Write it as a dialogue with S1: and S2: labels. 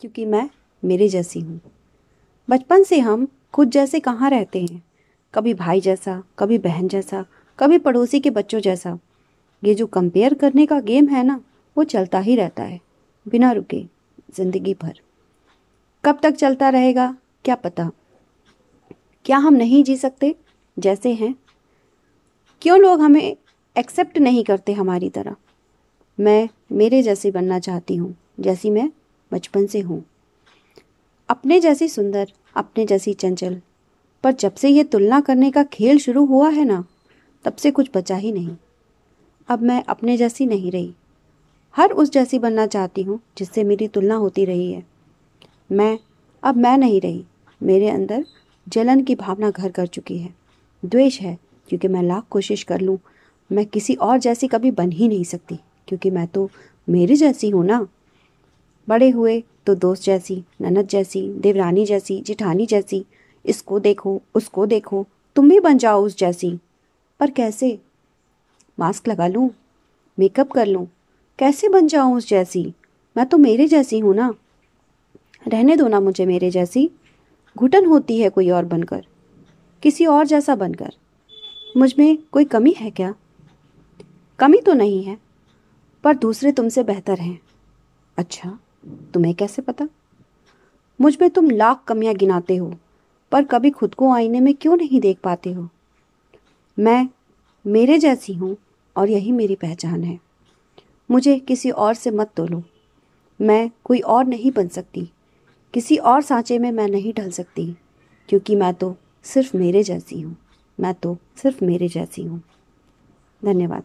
S1: क्योंकि मैं मेरे जैसी हूँ। बचपन से हम खुद जैसे कहाँ रहते हैं? कभी भाई जैसा, कभी बहन जैसा, कभी पड़ोसी के बच्चों जैसा। ये जो कंपेयर करने का गेम है ना, वो चलता ही रहता है, बिना रुके, ज़िंदगी भर। कब तक चलता रहेगा, क्या पता? क्या हम नहीं जी सकते, जैसे हैं? क्यों लोग हमें एक्सेप्ट नहीं करते हमारी तरह? मैं मेरे जैसी बनना चाहती हूँ, जैसी मैं बचपन से हूँ। अपने जैसी सुंदर, अपने जैसी चंचल। पर जब से ये तुलना करने का खेल शुरू हुआ है ना, तब से कुछ बचा ही नहीं। अब मैं अपने जैसी नहीं रही। हर उस जैसी बनना चाहती हूँ, जिससे मेरी तुलना होती रही है। मैं, अब मैं नहीं रही। मेरे अंदर जलन की भावना घर कर चुकी है। द्वेष है, क्योंकि मैं लाख कोशिश कर लूँ। मैं किसी और जैसी कभी बन ही नहीं सकती, क्योंकि मैं तो मेरी जैसी हूँ ना। बड़े हुए तो दोस्त जैसी, ननद जैसी, देवरानी जैसी, जिठानी जैसी। इसको देखो, उसको देखो, तुम भी बन जाओ उस जैसी। पर कैसे? मास्क लगा लूँ? मेकअप कर लूँ? कैसे बन जाऊँ उस जैसी? मैं तो मेरे जैसी हूँ ना। रहने दो ना मुझे मेरे जैसी। घुटन होती है कोई और बनकर। किसी और जैसा बनकर। मुझमें कोई कमी है क्या? कमी तो नहीं है, पर दूसरे तुमसे बेहतर हैं। अच्छा। तुम्हें कैसे पता? मुझमें तुम लाख कमियाँ गिनाते हो, पर कभी खुद को आईने में क्यों नहीं देख पाते हो? मैं मेरे जैसी हूँ और यही मेरी पहचान है। मुझे किसी और से मत तोलो। मैं कोई और नहीं बन सकती। किसी और सांचे में मैं नहीं ढल सकती, क्योंकि मैं तो सिर्फ़ मेरे जैसी हूँ। मैं तो सिर्फ़ मेरे जैसी हूँ। धन्यवाद।